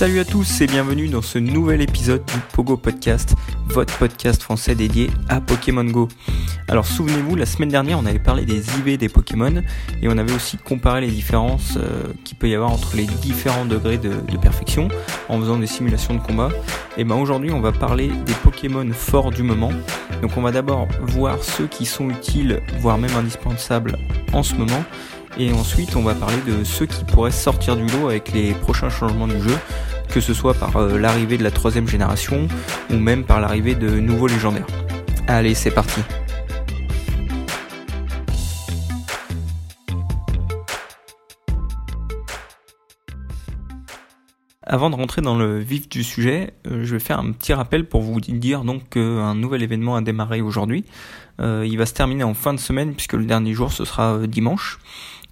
Salut à tous et bienvenue dans ce nouvel épisode du Pogo Podcast, votre podcast français dédié à Pokémon Go. Alors souvenez-vous, la semaine dernière on avait parlé des IV des Pokémon et on avait aussi comparé les différences euh, qu'il peut y avoir entre les différents degrés de, perfection en faisant des simulations de combat. Et ben aujourd'hui on va parler des Pokémon forts du moment. Donc on va d'abord voir ceux qui sont utiles, voire même indispensables en ce moment. Et ensuite, on va parler de ceux qui pourraient sortir du lot avec les prochains changements du jeu, que ce soit par euh, l'arrivée de la troisième génération ou même par l'arrivée de nouveaux légendaires. Allez, c'est parti Avant de rentrer dans le vif du sujet, euh, je vais faire un petit rappel pour vous dire donc qu'un nouvel événement a démarré aujourd'hui. Euh, il va se terminer en fin de semaine puisque le dernier jour ce sera dimanche.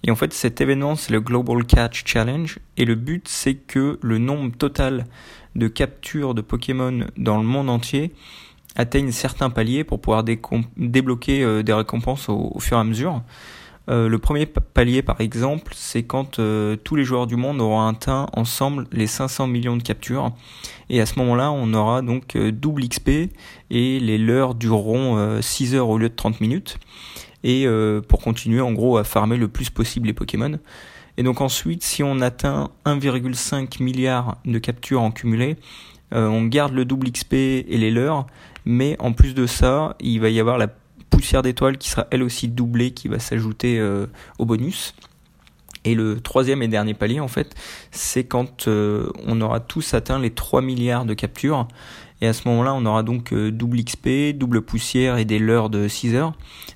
Et en fait, cet événement, c'est le Global Catch Challenge. Et le but, c'est que le nombre total de captures de Pokémon dans le monde entier atteigne certains paliers pour pouvoir débloquer euh, des récompenses au, fur et à mesure. Euh, le premier palier, par exemple, c'est quand euh, tous les joueurs du monde auront atteint ensemble les 500 millions de captures. Et à ce moment-là, on aura donc double XP et les leurs dureront 6 heures au lieu de 30 minutes et euh, pour continuer en gros à farmer le plus possible les Pokémon. Et donc ensuite, si on atteint 1,5 milliard de captures en cumulé, euh, on garde le double XP et les leurs, mais en plus de ça, il va y avoir la poussière d'étoiles qui sera elle aussi doublée, qui va s'ajouter euh, au bonus. Et le troisième et dernier palier, en fait, c'est quand on aura tous atteint les 3 milliards de captures. Et à ce moment-là, on aura donc euh, double XP, double poussière et des leurres de 6 heures.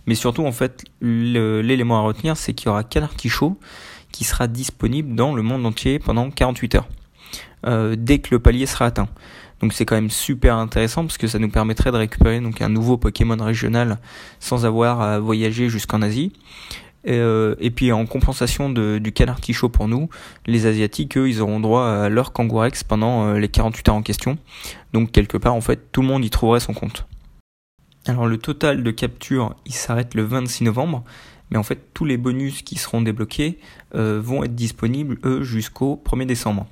Mais surtout, en fait, l'élément à retenir, c'est qu'il y aura qu'un artichaut qui sera disponible dans le monde entier pendant 48 heures. Euh, dès que le palier sera atteint. Donc c'est quand même super intéressant parce que ça nous permettrait de récupérer donc un nouveau Pokémon régional sans avoir à voyager jusqu'en Asie. Euh, et puis en compensation de, du canard chaud pour nous, les Asiatiques, eux, ils auront droit à leur Kangourex pendant euh, les 48 heures en question. Donc quelque part, en fait, tout le monde y trouverait son compte. Alors le total de capture, il s'arrête le 26 novembre, mais en fait tous les bonus qui seront débloqués euh, vont être disponibles, eux, jusqu'au 1er décembre.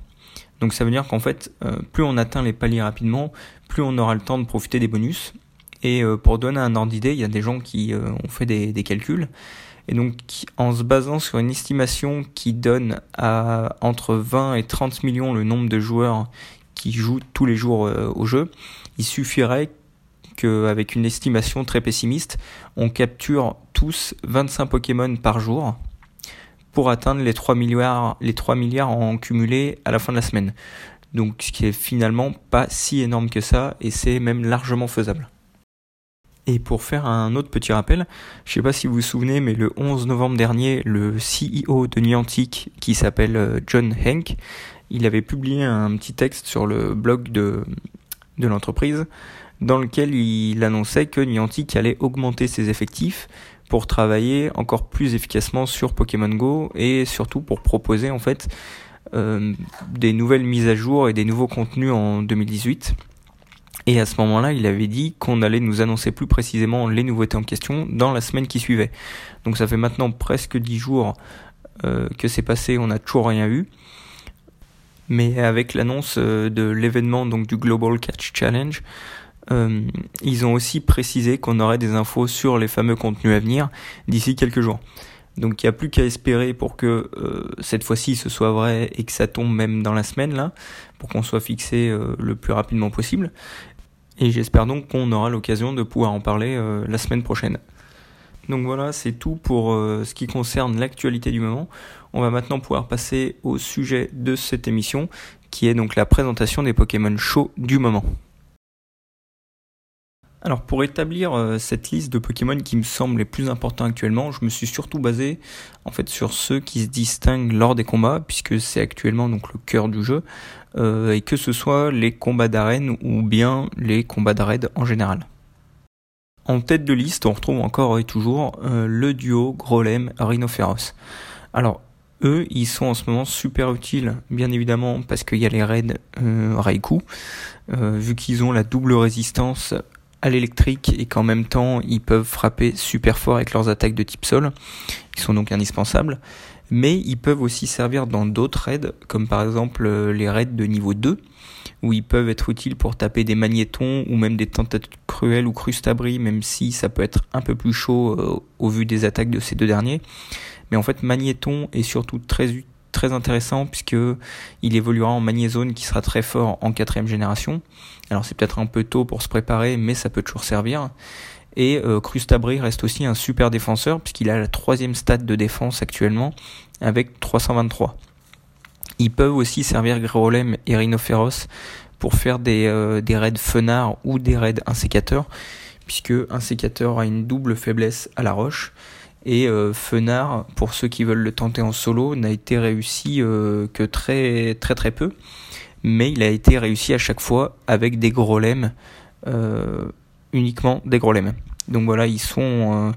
Donc ça veut dire qu'en fait, plus on atteint les paliers rapidement, plus on aura le temps de profiter des bonus. Et pour donner un ordre d'idée, il y a des gens qui ont fait des, des calculs. Et donc, en se basant sur une estimation qui donne à entre 20 et 30 millions le nombre de joueurs qui jouent tous les jours euh, au jeu, il suffirait qu'avec une estimation très pessimiste, on capture tous 25 Pokémon par jour pour atteindre les 3 milliards, les 3 milliards en cumulé à la fin de la semaine. Donc, ce qui est finalement pas si énorme que ça, et c'est même largement faisable. Et pour faire un autre petit rappel, je sais pas si vous vous souvenez, mais le 11 novembre dernier, le CEO de Niantic, qui s'appelle euh, John Hank, il avait publié un petit texte sur le blog de, de l'entreprise, dans lequel il annonçait que Niantic allait augmenter ses effectifs pour travailler encore plus efficacement sur Pokémon Go et surtout pour proposer en fait euh, des nouvelles mises à jour et des nouveaux contenus en 2018. Et à ce moment-là, il avait dit qu'on allait nous annoncer plus précisément les nouveautés en question dans la semaine qui suivait. Donc ça fait maintenant presque dix jours euh, que c'est passé, on n'a toujours rien eu. Mais avec l'annonce euh, de l'événement donc du Global Catch Challenge, euh, ils ont aussi précisé qu'on aurait des infos sur les fameux contenus à venir d'ici quelques jours. Donc il n'y a plus qu'à espérer pour que cette fois-ci ce soit vrai et que ça tombe même dans la semaine là, pour qu'on soit fixé le plus rapidement possible. Et j'espère donc qu'on aura l'occasion de pouvoir en parler euh, la semaine prochaine. Donc voilà, c'est tout pour euh, ce qui concerne l'actualité du moment. On va maintenant pouvoir passer au sujet de cette émission, qui est donc la présentation des Pokémon chauds du moment. Alors pour établir euh, cette liste de Pokémon qui me semble les plus importants actuellement, je me suis surtout basé en fait sur ceux qui se distinguent lors des combats, puisque c'est actuellement donc le cœur du jeu, et que ce soit les combats d'arène ou bien les combats de en général. En tête de liste, on retrouve encore et toujours euh, le duo Grolem Rhinophéros. Alors eux, ils sont en ce moment super utiles, bien évidemment parce qu'il y a les raids Raikou, vu qu'ils ont la double résistance à l'électrique et qu'en même temps ils peuvent frapper super fort avec leurs attaques de type sol. Ils sont donc indispensables. Mais ils peuvent aussi servir dans d'autres raids, comme par exemple euh, les raids de niveau 2, où ils peuvent être utiles pour taper des magnétons ou même des tentates cruelles ou crustabris, même si ça peut être un peu plus chaud euh, au vu des attaques de ces deux derniers. Mais en fait, magnéton est surtout très très intéressant puisque il évoluera en magnézone qui sera très fort en quatrième génération. Alors c'est peut-être un peu tôt pour se préparer, mais ça peut toujours servir. Et euh, Crustabri reste aussi un super défenseur puisqu'il a la troisième stade de défense actuellement avec 323. Ils peuvent aussi servir Grolem et Rhinophéros pour faire des, euh, des raids fenards ou des raids insécateurs puisque un sécateur a une double faiblesse à la roche. Et euh, Fenard, pour ceux qui veulent le tenter en solo, n'a été réussi euh, que très très très peu. Mais il a été réussi à chaque fois avec des Grolem uniquement des Grolem. Donc voilà, ils sont euh,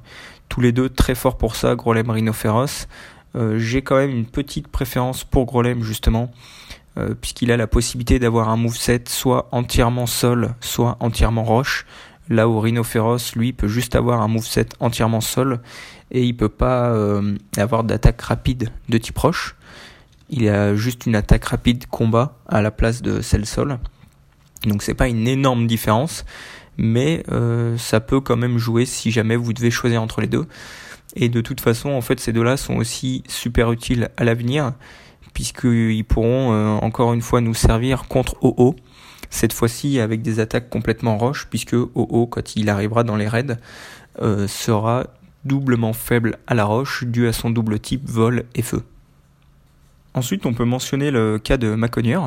tous les deux très forts pour ça, Grolem Rhinophéros. Euh, j'ai quand même une petite préférence pour Grolem justement, euh, puisqu'il a la possibilité d'avoir un moveset soit entièrement sol, soit entièrement roche. Là où Rhinophéros, lui, peut juste avoir un moveset entièrement sol et il peut pas avoir d'attaque rapide de type roche. Il a juste une attaque rapide combat à la place de celle sol. Donc c'est pas une énorme différence, mais euh, ça peut quand même jouer si jamais vous devez choisir entre les deux. Et de toute façon, en fait, ces deux-là sont aussi super utiles à l'avenir, puisqu'ils pourront euh, encore une fois nous servir contre OO. Cette fois-ci avec des attaques complètement roches, puisque OO, quand il arrivera dans les raids, euh, sera doublement faible à la roche dû à son double type vol et feu. Ensuite, on peut mentionner le cas de Maconier,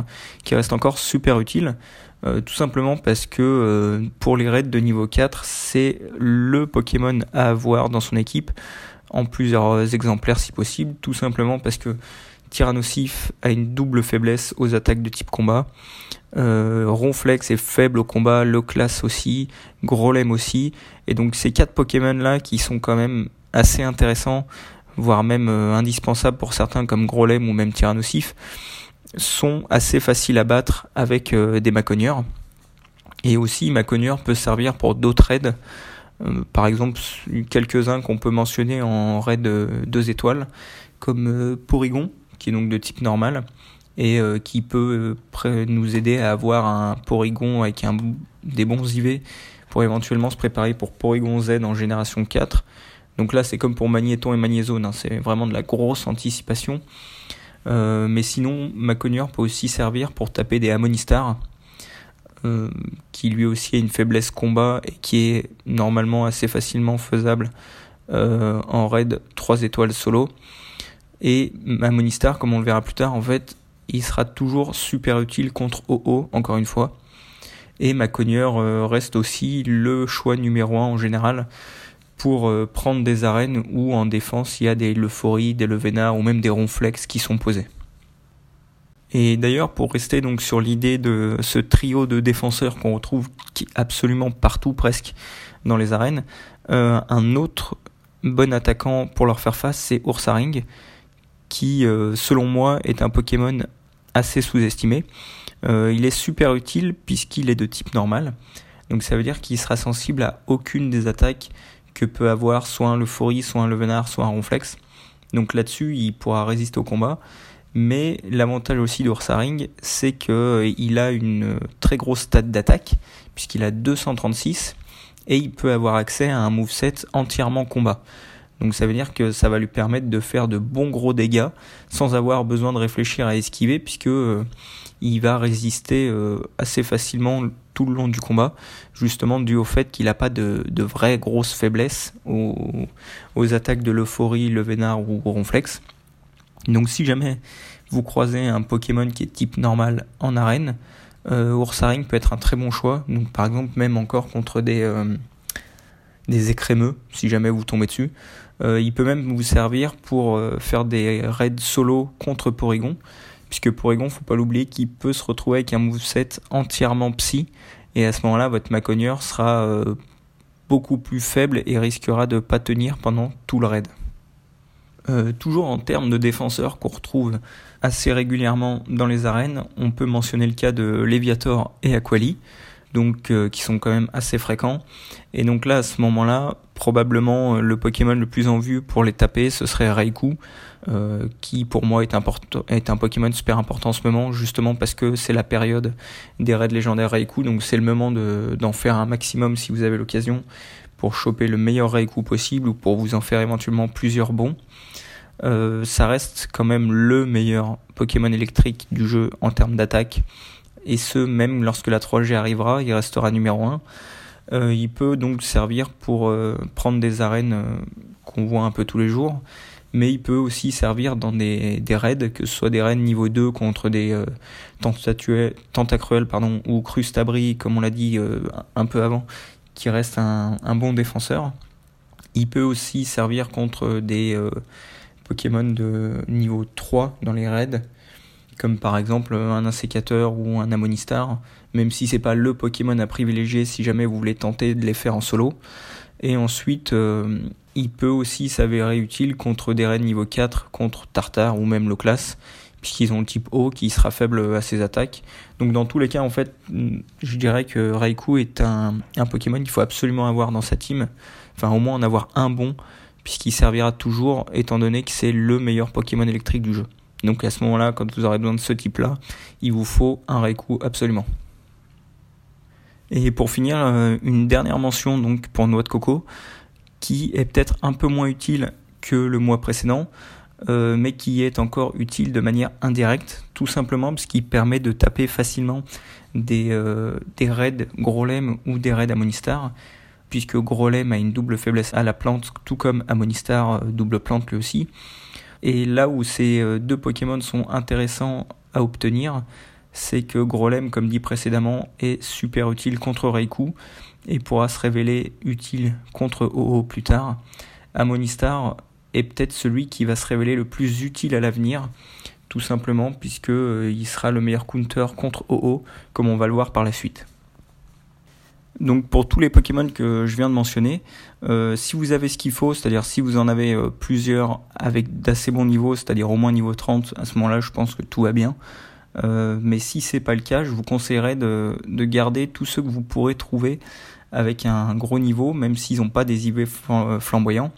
qui reste encore super utile, euh, tout simplement parce que euh, pour les raids de niveau 4, c'est le Pokémon à avoir dans son équipe, en plusieurs exemplaires si possible, tout simplement parce que Tyrannosif a une double faiblesse aux attaques de type combat. Euh, Ronflex est faible au combat, le classe aussi, Grolem aussi. Et donc ces quatre Pokémon là qui sont quand même assez intéressants voire même euh, indispensables pour certains comme Grolem ou même Tyrannosif, sont assez faciles à battre avec euh, des Maconieurs. Et aussi, Maconieur peut servir pour d'autres raids. Euh, par exemple, quelques-uns qu'on peut mentionner en raid 2 étoiles, comme Porygon, qui est donc de type normal, et qui peut nous aider à avoir un Porygon avec des bons IV pour éventuellement se préparer pour Porygon Z en génération 4 donc là, c'est comme pour Magnéton et Magnézone, hein, c'est vraiment de la grosse anticipation. Euh, mais sinon, Maconier peut aussi servir pour taper des Harmonistar, euh, qui lui aussi a une faiblesse combat et qui est normalement assez facilement faisable euh, en raid 3 étoiles solo. Et Harmonistar, comme on le verra plus tard, en fait, il sera toujours super utile contre OO, encore une fois. Et Maconier reste aussi le choix numéro 1 en général pour euh, prendre des arènes où en défense il y a des Leuphories, des Levénards ou même des Ronflex qui sont posés. Et d'ailleurs, pour rester donc sur l'idée de ce trio de défenseurs qu'on retrouve absolument partout presque dans les arènes, euh, un autre bon attaquant pour leur faire face, c'est Ursaring, qui, euh, selon moi, est un Pokémon assez sous-estimé. il est super utile puisqu'il est de type normal, donc ça veut dire qu'il sera sensible à aucune des attaques que peut avoir soit un Leufori, soit un Levenard, soit un Ronflex. Donc là-dessus, il pourra résister au combat. Mais l'avantage aussi d'Ursaring, c'est qu'il euh, a une très grosse stat d'attaque, puisqu'il a 236, et il peut avoir accès à un moveset entièrement combat. Donc ça veut dire que ça va lui permettre de faire de bons gros dégâts sans avoir besoin de réfléchir à esquiver, puisque euh, il va résister euh, assez facilement tout le long du combat, justement dû au fait qu'il n'a pas de, de vraies grosses faiblesses aux, attaques de l'euphorie, le vénard ou ronflex. Donc si jamais vous croisez un Pokémon qui est type normal en arène, euh, Ursaring peut être un très bon choix. Donc par exemple même encore contre des, euh, écrémeux, si jamais vous tombez dessus. Euh, il peut même vous servir pour faire des raids solo contre Porygon puisque pour Egon, faut pas l'oublier qu'il peut se retrouver avec un moveset entièrement psy, et à ce moment-là, votre Maconier sera euh, beaucoup plus faible et risquera de pas tenir pendant tout le raid. Euh, toujours en termes de défenseurs qu'on retrouve assez régulièrement dans les arènes, on peut mentionner le cas de Leviator et Aquali. donc qui sont quand même assez fréquents. Et donc là, à ce moment-là, probablement le Pokémon le plus en vue pour les taper, ce serait Raikou, qui pour moi est, un Pokémon super important en ce moment, justement parce que c'est la période des raids légendaires Raikou, donc c'est le moment d'en faire un maximum si vous avez l'occasion pour choper le meilleur Raikou possible ou pour vous en faire éventuellement plusieurs bons. Euh, ça reste quand même le meilleur Pokémon électrique du jeu en termes d'attaque. Et ce, même lorsque la 3G arrivera, il restera numéro 1. Euh, il peut donc servir pour euh, prendre des arènes qu'on voit un peu tous les jours. Mais il peut aussi servir dans des, raids, que ce soit des raids niveau 2 contre des pardon, ou crustabris, comme on l'a dit un peu avant, qui reste un, bon défenseur. Il peut aussi servir contre des euh, Pokémon de niveau 3 dans les raids, comme par exemple un Insécateur ou un Amonistar, même si c'est pas le Pokémon à privilégier si jamais vous voulez tenter de les faire en solo. Et ensuite, euh, il peut aussi s'avérer utile contre des raids niveau 4, contre Tartar ou même Loclas, puisqu'ils ont le type O qui sera faible à ses attaques. Donc dans tous les cas, en fait, je dirais que Raikou est un, un Pokémon qu'il faut absolument avoir dans sa team, enfin au moins en avoir un bon, puisqu'il servira toujours, étant donné que c'est le meilleur Pokémon électrique du jeu. Donc à ce moment-là, quand vous aurez besoin de ce type-là, il vous faut un Raikou absolument. Et pour finir, euh, une dernière mention donc pour Noix de Coco, qui est peut-être un peu moins utile que le mois précédent, euh, mais qui est encore utile de manière indirecte, tout simplement parce qu'il permet de taper facilement des, euh, des raids Grolem ou des raids Amonistar, puisque Grolem a une double faiblesse à la plante, tout comme Amonistar, euh, double plante lui aussi. Et là où ces deux Pokémon sont intéressants à obtenir, c'est que Grolem, comme dit précédemment, est super utile contre Raikou et pourra se révéler utile contre OO plus tard. Amonistar est peut-être celui qui va se révéler le plus utile à l'avenir, tout simplement puisque euh, il sera le meilleur counter contre OO, comme on va le voir par la suite. Donc pour tous les Pokémon que je viens de mentionner, euh, si vous avez ce qu'il faut, c'est-à-dire si vous en avez euh, plusieurs avec d'assez bons niveaux, c'est-à-dire au moins niveau 30, à ce moment-là je pense que tout va bien. Mais si c'est pas le cas, je vous conseillerais de, de, garder tous ceux que vous pourrez trouver avec un gros niveau, même s'ils n'ont pas des IV flamboyants.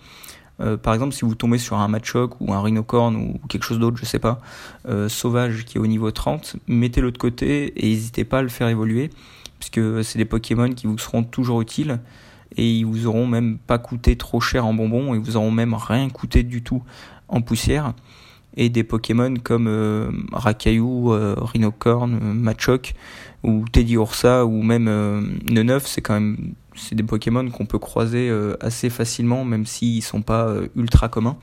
Euh, par exemple, si vous tombez sur un Machoc ou un Rhinocorn ou quelque chose d'autre, je sais pas, euh, sauvage qui est au niveau 30, mettez-le de côté et n'hésitez pas à le faire évoluer, puisque c'est des Pokémon qui vous seront toujours utiles et ils vous auront même pas coûté trop cher en bonbons et vous auront même rien coûté du tout en poussière. Et des Pokémon comme euh, Rakayu, Rhinocorn, Machoc ou Teddy Ursa ou même Neneuf, c'est quand même c'est des Pokémon qu'on peut croiser euh, assez facilement, même s'ils sont pas euh, ultra communs.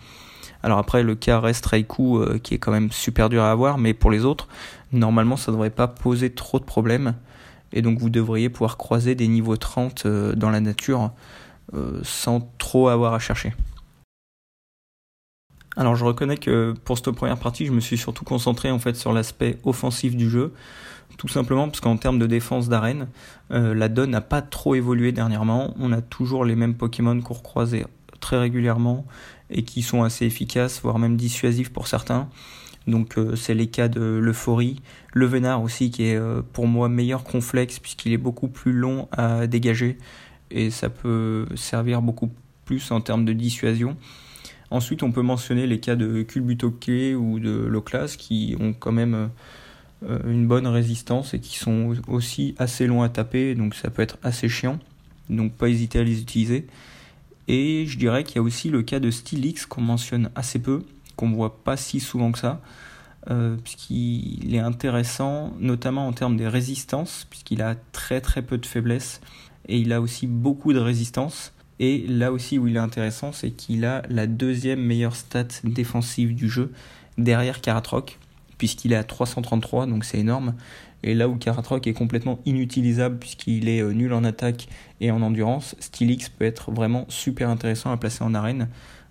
Alors après, le cas reste Raikou, euh, qui est quand même super dur à avoir, mais pour les autres, normalement, ça devrait pas poser trop de problèmes. Et donc, vous devriez pouvoir croiser des niveaux 30 dans la nature sans trop avoir à chercher. Alors, je reconnais que pour cette première partie, je me suis surtout concentré en fait sur l'aspect offensif du jeu. Tout simplement parce qu'en termes de défense d'arène, euh, la donne n'a pas trop évolué dernièrement. On a toujours les mêmes Pokémon qu'on recroisait très régulièrement et qui sont assez efficaces, voire même dissuasifs pour certains. Donc euh, c'est les cas de l'euphorie, le Venard aussi qui est euh, pour moi meilleur conflex puisqu'il est beaucoup plus long à dégager et ça peut servir beaucoup plus en termes de dissuasion. Ensuite on peut mentionner les cas de Culbutoke ou de Loclas qui ont quand même euh, une bonne résistance et qui sont aussi assez longs à taper, donc ça peut être assez chiant. Donc pas hésiter à les utiliser. Et je dirais qu'il y a aussi le cas de Stylix qu'on mentionne assez peu, qu'on voit pas si souvent que ça, euh, puisqu'il est intéressant, notamment en termes des résistances, puisqu'il a très très peu de faiblesse, et il a aussi beaucoup de résistance. Et là aussi où il est intéressant, c'est qu'il a la deuxième meilleure stat défensive du jeu, derrière Karatroc puisqu'il est à 333, donc c'est énorme. Et là où Karatroc est complètement inutilisable puisqu'il est euh, nul en attaque et en endurance, Stylix peut être vraiment super intéressant à placer en arène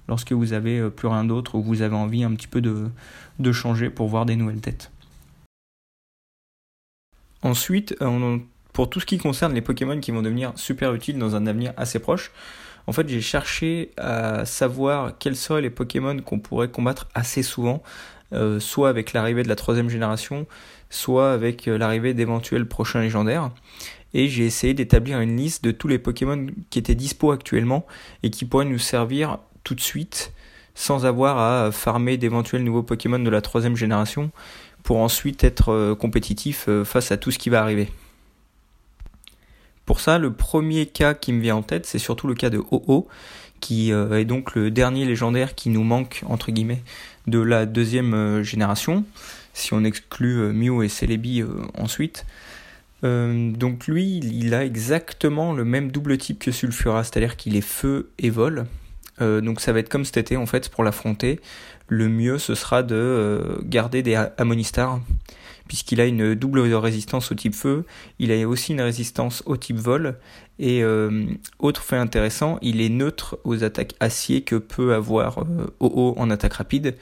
lorsque vous avez euh, plus rien d'autre ou vous avez envie un petit peu de, de changer pour voir des nouvelles têtes. Ensuite, euh, pour tout ce qui concerne les Pokémon qui vont devenir super utiles dans un avenir assez proche, en fait j'ai cherché à savoir quels seraient les Pokémon qu'on pourrait combattre assez souvent euh, soit avec l'arrivée de la troisième génération, soit avec euh, l'arrivée d'éventuels prochains légendaires. et j'ai essayé d'établir une liste de tous les Pokémon qui étaient dispo actuellement et qui pourraient nous servir tout de suite sans avoir à farmer d'éventuels nouveaux Pokémon de la troisième génération pour ensuite être euh, compétitif face à tout ce qui va arriver. Pour ça, le premier cas qui me vient en tête, c'est surtout le cas de OO, qui euh, est donc le dernier légendaire qui nous manque, entre guillemets, de la deuxième génération, si on exclut Mew et Celebi ensuite. donc lui, il a exactement le même double type que Sulfura, c'est-à-dire qu'il est feu et vol. donc ça va être comme cet été en fait pour l'affronter le mieux ce sera de euh, garder des Ammonistars puisqu'il a une double résistance au type feu, il a aussi une résistance au type vol, et euh, autre fait intéressant, il est neutre aux attaques acier que peut avoir OO euh, en attaque rapide,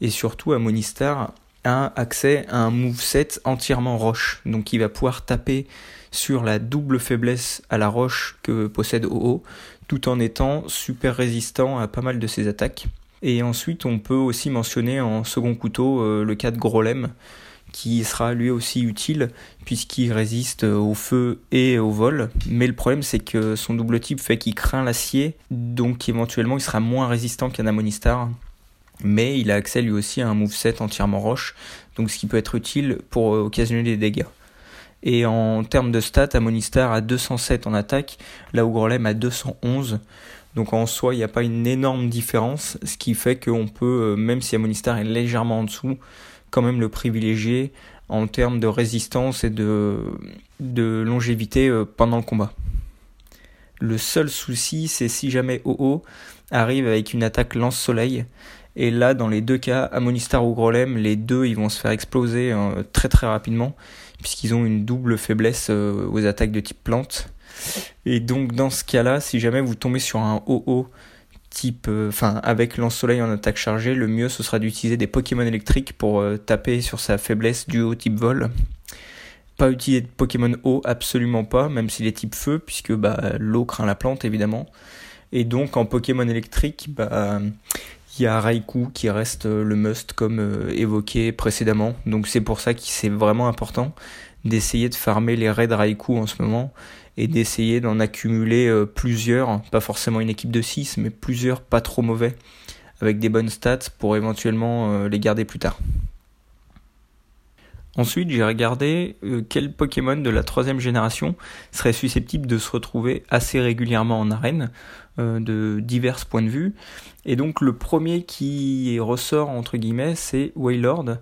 et surtout Ammonistar a accès à un moveset entièrement roche, donc il va pouvoir taper sur la double faiblesse à la roche que possède OO, tout en étant super résistant à pas mal de ses attaques. Et ensuite, on peut aussi mentionner en second couteau euh, le cas de Grolem, qui sera lui aussi utile puisqu'il résiste au feu et au vol. Mais le problème, c'est que son double type fait qu'il craint l'acier, donc éventuellement, il sera moins résistant qu'un Ammonistar. Mais il a accès lui aussi à un moveset entièrement roche, donc ce qui peut être utile pour occasionner des dégâts. Et en termes de stats, Ammonistar a 207 en attaque, là où Grolem a 211. Donc en soi, il n'y a pas une énorme différence, ce qui fait qu'on peut, euh, même si Amonistar est légèrement en dessous, même le privilégier en termes de résistance et de, longévité euh, pendant le combat. Le seul souci, c'est si jamais OO arrive avec une attaque lance-soleil. Et là, dans les deux cas, Amonistar ou Grolem, les deux, ils vont se faire exploser euh, très très rapidement, puisqu'ils ont une double faiblesse aux attaques de type plante. Et donc dans ce cas-là, si jamais vous tombez sur un OO type, euh, enfin avec lance-soleil en attaque chargée, le mieux ce sera d'utiliser des Pokémon électriques pour euh, taper sur sa faiblesse du haut type vol. Pas utiliser de Pokémon eau, absolument pas, même s'il est type feu, puisque bah, l'eau craint la plante évidemment. Et donc en Pokémon électrique, bah il y a Raikou qui reste euh, le must comme évoqué précédemment. Donc c'est pour ça que c'est vraiment important d'essayer de farmer les raids Raikou en ce moment et d'essayer d'en accumuler euh, plusieurs, pas forcément une équipe de 6, mais plusieurs pas trop mauvais, avec des bonnes stats pour éventuellement euh, les garder plus tard. Ensuite, j'ai regardé euh, quel Pokémon de la troisième génération serait susceptible de se retrouver assez régulièrement en arène, de divers points de vue. Et donc, le premier qui ressort, entre guillemets, c'est Waylord,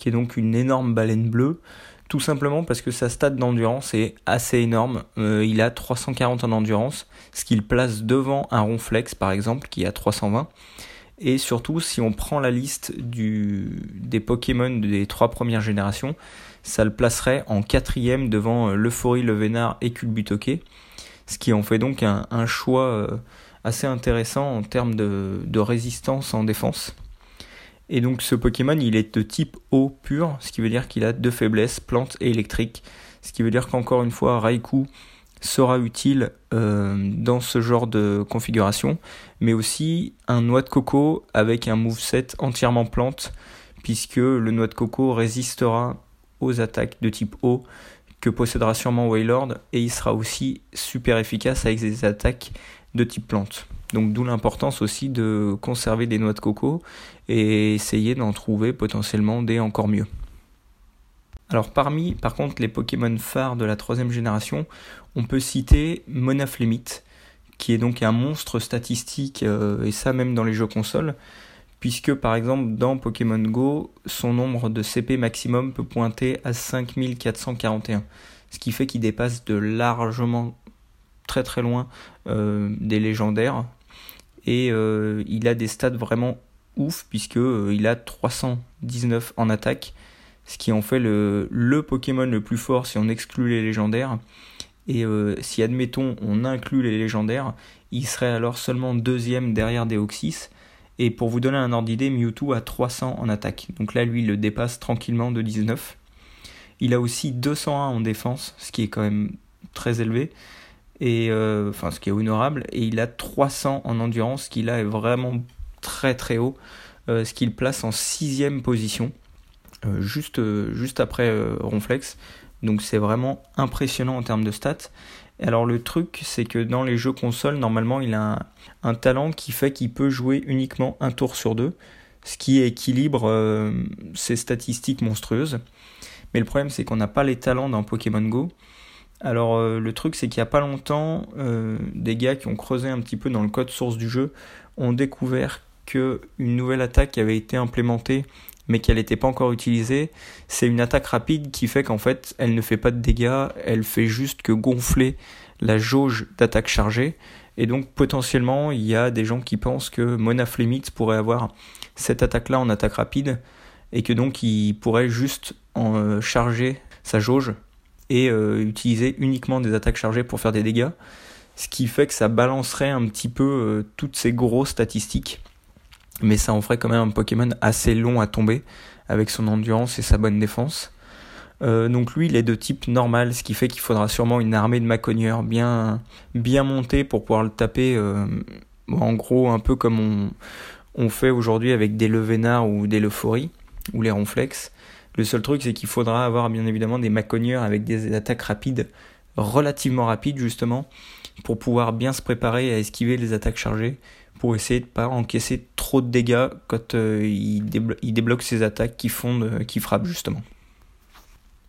qui est donc une énorme baleine bleue, tout simplement parce que sa stat d'endurance est assez énorme. Euh, il a 340 en endurance, ce qui le place devant un Ronflex par exemple qui a 320. Et surtout, si on prend la liste des Pokémon des trois premières générations, ça le placerait en quatrième devant euh, l'Euphorie, le Vénard et Culbutoke. Ce qui en fait donc un, choix euh, assez intéressant en termes de résistance en défense. Et donc ce Pokémon, il est de type eau pur, ce qui veut dire qu'il a deux faiblesses, plante et électrique. Ce qui veut dire qu'encore une fois, Raikou sera utile euh, dans ce genre de configuration, mais aussi un noix de coco avec un moveset entièrement plante, puisque le noix de coco résistera aux attaques de type eau que possédera sûrement Waylord, et il sera aussi super efficace avec des attaques de type plante. Donc d'où l'importance aussi de conserver des noix de coco et essayer d'en trouver potentiellement des encore mieux. Alors parmi par contre les Pokémon phares de la troisième génération, on peut citer Monaflemite, qui est donc un monstre statistique, euh, et ça même dans les jeux consoles, puisque par exemple dans Pokémon Go, son nombre de CP maximum peut pointer à 5441, ce qui fait qu'il dépasse de largement très très loin euh, des légendaires, et euh, il a des stats vraiment ouf puisque euh, il a 319 en attaque, ce qui en fait le, Pokémon le plus fort si on exclut les légendaires. Et euh, si admettons on inclut les légendaires, il serait alors seulement deuxième derrière Deoxys. Et pour vous donner un ordre d'idée, Mewtwo a 300 en attaque. Donc là, lui, il le dépasse tranquillement de 19. Il a aussi 201 en défense, ce qui est quand même très élevé et euh, enfin ce qui est honorable et il a 300 en endurance ce qui là est vraiment très très haut euh, ce qui le place en sixième position euh, juste juste après Ronflex Donc c'est vraiment impressionnant en termes de stats. Alors le truc, c'est que dans les jeux console, normalement, il a un, talent qui fait qu'il peut jouer uniquement un tour sur deux, ce qui équilibre ses statistiques monstrueuses. Mais le problème, c'est qu'on n'a pas les talents dans Pokémon Go. Alors euh, le truc, c'est qu'il n'y a pas longtemps, euh, des gars qui ont creusé un petit peu dans le code source du jeu ont découvert qu'une nouvelle attaque avait été implémentée mais qu'elle n'était pas encore utilisée, c'est une attaque rapide qui fait qu'en fait elle ne fait pas de dégâts, elle fait juste que gonfler la jauge d'attaque chargée. Et donc potentiellement il y a des gens qui pensent que Monaflemite pourrait avoir cette attaque-là en attaque rapide et que donc il pourrait juste en euh, charger sa jauge et euh, utiliser uniquement des attaques chargées pour faire des dégâts. Ce qui fait que ça balancerait un petit peu euh, toutes ces grosses statistiques mais ça en ferait quand même un Pokémon assez long à tomber avec son endurance et sa bonne défense. Euh, donc lui il est de type normal, ce qui fait qu'il faudra sûrement une armée de macogneurs bien, montée pour pouvoir le taper. En gros un peu comme on, on fait aujourd'hui avec des Levénards ou des Leuphories ou les Ronflex. Le seul truc c'est qu'il faudra avoir bien évidemment des macogneurs avec des attaques rapides, relativement rapides justement, pour pouvoir bien se préparer à esquiver les attaques chargées pour essayer de pas encaisser trop de dégâts quand euh, il, débloque ses attaques qui fondent, qui frappent justement.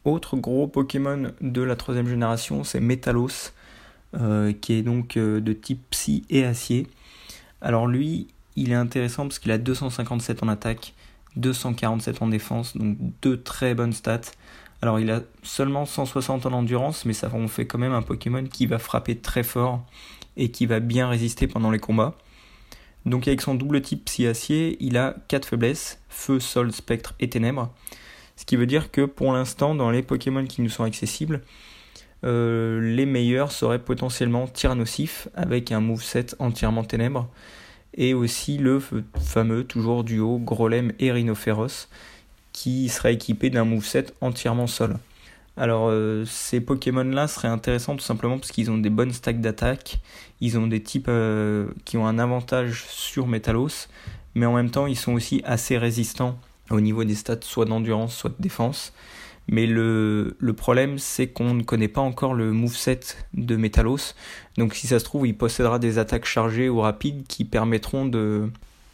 Autre gros Pokémon de la troisième génération, c'est Metalos, euh, qui est donc euh, de type Psy et Acier. Alors lui, il est intéressant parce qu'il a 257 en attaque, 247 en défense, donc deux très bonnes stats. Alors il a seulement 160 en endurance, mais ça en fait quand même un Pokémon qui va frapper très fort et qui va bien résister pendant les combats. Donc avec son double type psy-acier, il a 4 faiblesses, feu, sol, spectre et ténèbres. Ce qui veut dire que pour l'instant, dans les Pokémon qui nous sont accessibles, euh, les meilleurs seraient potentiellement Tyrannosif avec un moveset entièrement ténèbres et aussi le fameux toujours duo Grolem et Rhinophéros qui serait équipé d'un moveset entièrement sol. Alors euh, ces Pokémon-là seraient intéressants tout simplement parce qu'ils ont des bonnes stacks d'attaque, ils ont des types euh, qui ont un avantage sur Metalos, mais en même temps ils sont aussi assez résistants au niveau des stats soit d'endurance, soit de défense. Mais le, problème c'est qu'on ne connaît pas encore le moveset de Metalos, donc si ça se trouve il possédera des attaques chargées ou rapides qui permettront de,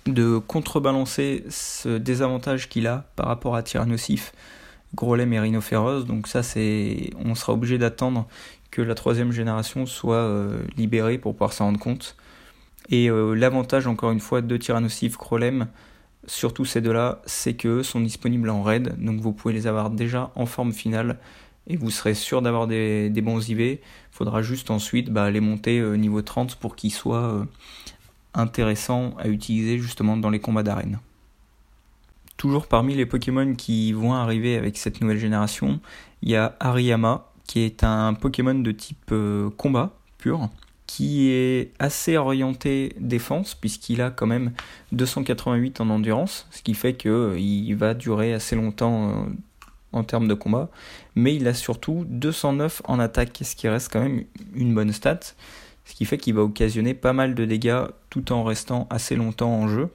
de contrebalancer ce désavantage qu'il a par rapport à Tyrannosif Grolem et Rhinophéros. Donc ça, c'est, on sera obligé d'attendre que la troisième génération soit euh, libérée pour pouvoir s'en rendre compte. Et euh, l'avantage, encore une fois, de Tyrannosif, Grolem, surtout ces deux-là, c'est que sont disponibles en raid, donc vous pouvez les avoir déjà en forme finale et vous serez sûr d'avoir des, bons IV. Il faudra juste ensuite bah, les monter euh, niveau 30 pour qu'ils soient intéressants à utiliser justement dans les combats d'arène. Toujours parmi les Pokémon qui vont arriver avec cette nouvelle génération, il y a Ariyama, qui est un Pokémon de type euh, combat pur, qui est assez orienté défense, puisqu'il a quand même 288 en endurance, ce qui fait qu'il euh, va durer assez longtemps euh, en termes de combat, mais il a surtout 209 en attaque, ce qui reste quand même une bonne stat, ce qui fait qu'il va occasionner pas mal de dégâts tout en restant assez longtemps en jeu.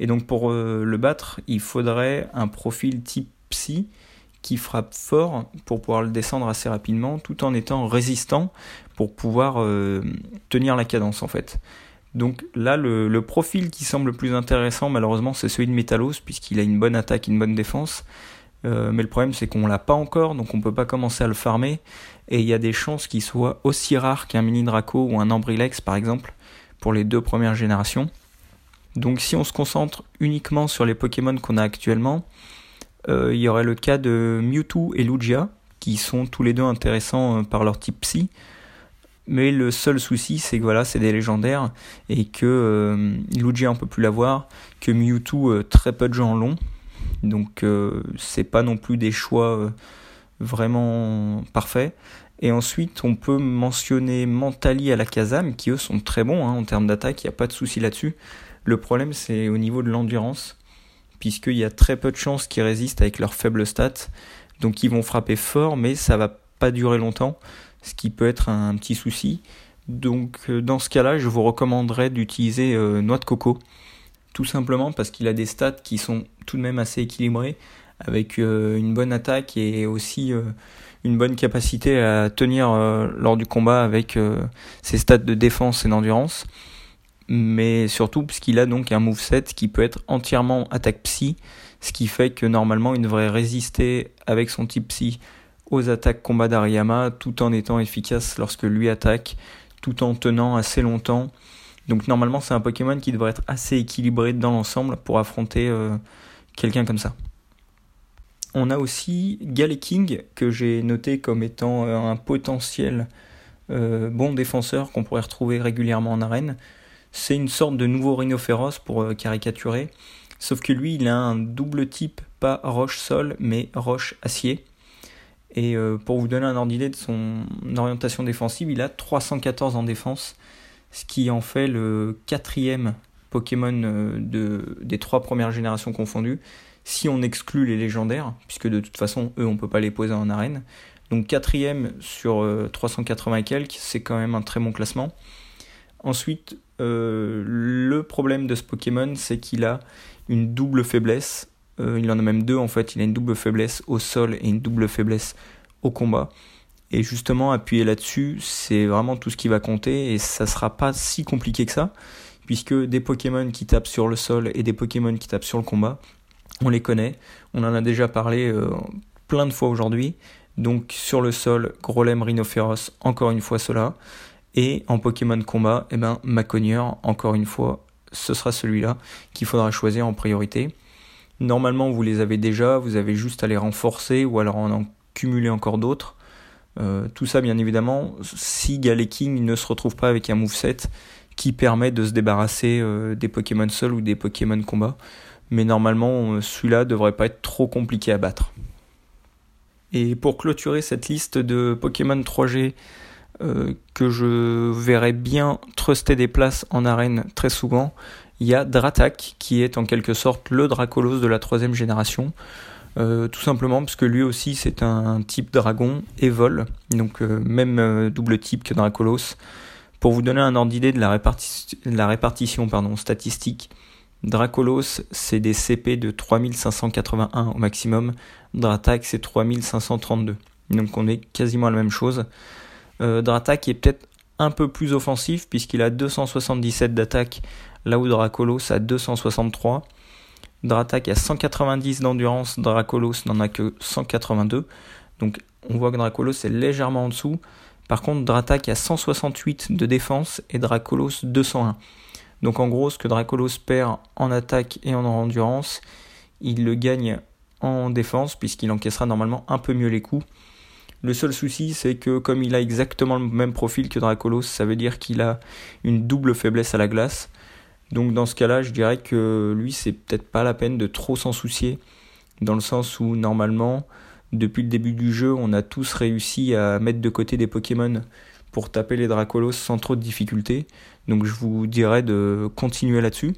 Et donc pour euh, le battre, il faudrait un profil type psy qui frappe fort pour pouvoir le descendre assez rapidement tout en étant résistant pour pouvoir euh, tenir la cadence en fait. Donc là, le, profil qui semble le plus intéressant, malheureusement, c'est celui de Metalos, puisqu'il a une bonne attaque, une bonne défense. Euh, mais le problème, c'est qu'on l'a pas encore, donc on peut pas commencer à le farmer. Et il y a des chances qu'il soit aussi rare qu'un mini Draco ou un Ambrilex, par exemple, pour les deux premières générations. Donc si on se concentre uniquement sur les Pokémon qu'on a actuellement, euh, il y aurait le cas de Mewtwo et Lugia, qui sont tous les deux intéressants par leur type psy. Mais le seul souci, c'est que voilà, c'est des légendaires et que euh, Lugia on peut plus l'avoir, que Mewtwo très peu de gens l'ont. Donc c'est pas non plus des choix vraiment parfaits. Et ensuite, on peut mentionner Mentali à la Kazam, qui eux sont très bons hein, en termes d'attaque, il n'y a pas de souci là-dessus. Le problème, c'est au niveau de l'endurance, puisqu'il y a très peu de chances qu'ils résistent avec leurs faibles stats. Donc ils vont frapper fort, mais ça va pas durer longtemps, ce qui peut être un petit souci. Donc euh, dans ce cas-là, je vous recommanderais d'utiliser euh, Noix de Coco, tout simplement parce qu'il a des stats qui sont tout de même assez équilibrés, avec euh, une bonne attaque et aussi une bonne capacité à tenir lors du combat avec ses stats de défense et d'endurance. Mais surtout parce a donc un moveset qui peut être entièrement attaque psy, ce qui fait que normalement il devrait résister avec son type psy aux attaques combat d'Ariyama tout en étant efficace lorsque lui attaque, tout en tenant assez longtemps. Donc normalement c'est un Pokémon qui devrait être assez équilibré dans l'ensemble pour affronter euh, quelqu'un comme ça. On a aussi Galeking que j'ai noté comme étant euh, un potentiel euh, bon défenseur qu'on pourrait retrouver régulièrement en arène. C'est une sorte de nouveau rhinophéros pour caricaturer, sauf que lui il a un double type, pas roche-sol mais roche-acier. Et euh, pour vous donner un ordre d'idée de son orientation défensive, il a 314 en défense, ce qui en fait le quatrième Pokémon euh, de, des trois premières générations confondues, si on exclut les légendaires, puisque de toute façon, eux, on ne peut pas les poser en arène. Donc quatrième sur 380 euh, et quelques, c'est quand même un très bon classement. Ensuite, le problème de ce Pokémon, c'est qu'il a une double faiblesse euh, il en a même deux en fait. Il a une double faiblesse au sol et une double faiblesse au combat. Et justement, appuyer là-dessus, c'est vraiment tout ce qui va compter et ça sera pas si compliqué que ça, puisque des Pokémon qui tapent sur le sol et des Pokémon qui tapent sur le combat, on les connaît. On en a déjà parlé euh, plein de fois aujourd'hui. Donc sur le sol, Grolem, Rhinophéros, encore une fois cela. Et en Pokémon combat, eh ben, encore une fois, ce sera celui-là qu'il faudra choisir en priorité. Normalement, vous les avez déjà, vous avez juste à les renforcer ou alors en, en cumuler encore d'autres. Euh, tout ça, bien évidemment, si Galeking ne se retrouve pas avec un moveset qui permet de se débarrasser euh, des Pokémon seuls ou des Pokémon combat. Mais normalement, euh, celui-là devrait pas être trop compliqué à battre. Et pour clôturer cette liste de Pokémon 3G que je verrais bien truster des places en arène très souvent, il y a Dratak, qui est en quelque sorte le Dracolos de la troisième génération. Euh, tout simplement parce que lui aussi c'est un type dragon et vol, donc euh, même euh, double type que Dracolos. Pour vous donner un ordre d'idée de la, répartition pardon, statistique, Dracolos c'est des CP de 3581 au maximum, Dratak c'est 3532. Donc on est quasiment la même chose. Dratak est peut-être un peu plus offensif puisqu'il a 277 d'attaque là où Dracolos a 263. Dratak a 190 d'endurance, Dracolos n'en a que 182. Donc on voit que Dracolos est légèrement en dessous. Par contre, Dratak a 168 de défense et Dracolos 201. Donc en gros, ce que Dracolos perd en attaque et en endurance, il le gagne en défense puisqu'il encaissera normalement un peu mieux les coups. Le seul souci, c'est que comme il a exactement le même profil que Dracolos, ça veut dire qu'il a une double faiblesse à la glace. Donc dans ce cas-là, je dirais que lui, c'est peut-être pas la peine de trop s'en soucier, dans le sens où normalement, depuis le début du jeu, on a tous réussi à mettre de côté des Pokémon pour taper les Dracolos sans trop de difficultés. Donc je vous dirais de continuer là-dessus.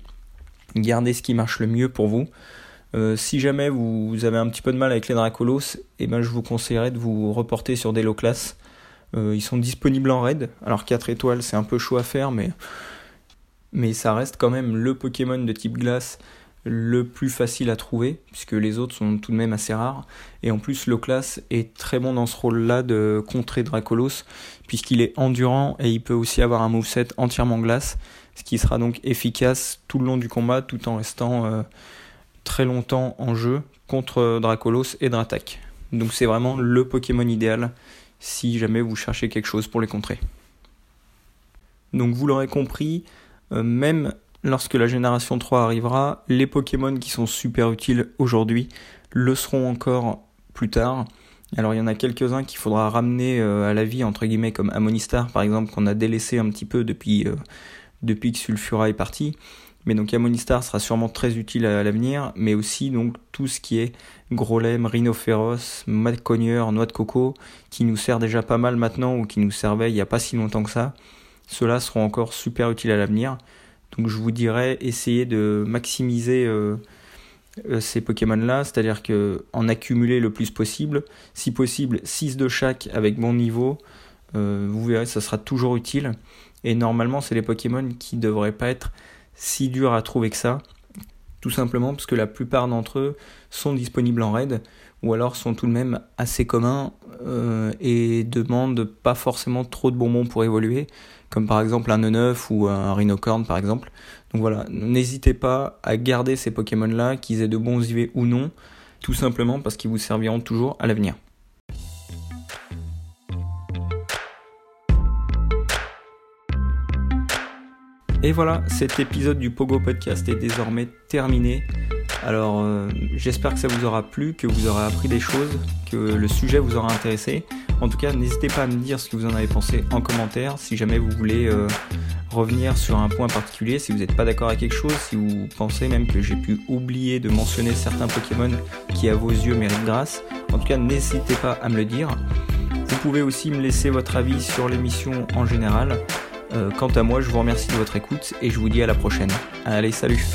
Gardez ce qui marche le mieux pour vous. Euh, si jamais vous avez un petit peu de mal avec les Dracolos, eh ben, je vous conseillerais de vous reporter sur des low class. Euh, ils sont disponibles en raid. Alors 4 étoiles, c'est un peu chaud à faire, mais mais ça reste quand même le Pokémon de type glace le plus facile à trouver, puisque les autres sont tout de même assez rares. Et en plus, Loclas est très bon dans ce rôle-là de contrer Dracolos, puisqu'il est endurant et il peut aussi avoir un moveset entièrement glace, ce qui sera donc efficace tout le long du combat, tout en restant euh, très longtemps en jeu contre Dracolos et Dratak. Donc c'est vraiment le Pokémon idéal si jamais vous cherchez quelque chose pour les contrer. Donc vous l'aurez compris, même lorsque la génération 3 arrivera, les Pokémon qui sont super utiles aujourd'hui le seront encore plus tard. Alors il y en a quelques-uns qu'il faudra ramener euh, à la vie, entre guillemets, comme Amonistar par exemple, qu'on a délaissé un petit peu depuis, euh, que Sulfura est parti. Mais donc Amonistar sera sûrement très utile à l'avenir, mais aussi donc tout ce qui est Grolem, Rhinophéros, Madconnier, Noix de Coco, qui nous sert déjà pas mal maintenant ou qui nous servait il n'y a pas si longtemps que ça ceux-là seront encore super utiles à l'avenir. Donc je vous dirais, essayez de maximiser euh, euh, ces Pokémon-là, c'est-à-dire que en accumuler le plus possible. Si possible, 6 de chaque avec bon niveau. Euh, vous verrez, ça sera toujours utile. Et normalement, c'est les Pokémon qui ne devraient pas être si durs à trouver que ça. Tout simplement parce que la plupart d'entre eux sont disponibles en raid, ou alors sont tout de même assez communs et demandent pas forcément trop de bonbons pour évoluer, comme par exemple un E9 ou un Rhinocorn par exemple. Donc voilà, n'hésitez pas à garder ces Pokémon là, qu'ils aient de bons IV ou non, tout simplement parce qu'ils vous serviront toujours à l'avenir. Et voilà, cet épisode du Pogo Podcast est désormais terminé. Alors euh, j'espère que ça vous aura plu, que vous aurez appris des choses, que le sujet vous aura intéressé. En tout cas, n'hésitez pas à me dire ce que vous en avez pensé en commentaire. Si jamais vous voulez euh, revenir sur un point particulier, si vous n'êtes pas d'accord avec quelque chose, si vous pensez même que j'ai pu oublier de mentionner certains Pokémon qui à vos yeux méritent grâce, en tout cas n'hésitez pas à me le dire. Vous pouvez aussi me laisser votre avis sur l'émission en général. Euh, quant à moi, je vous remercie de votre écoute et je vous dis à la prochaine. Allez, salut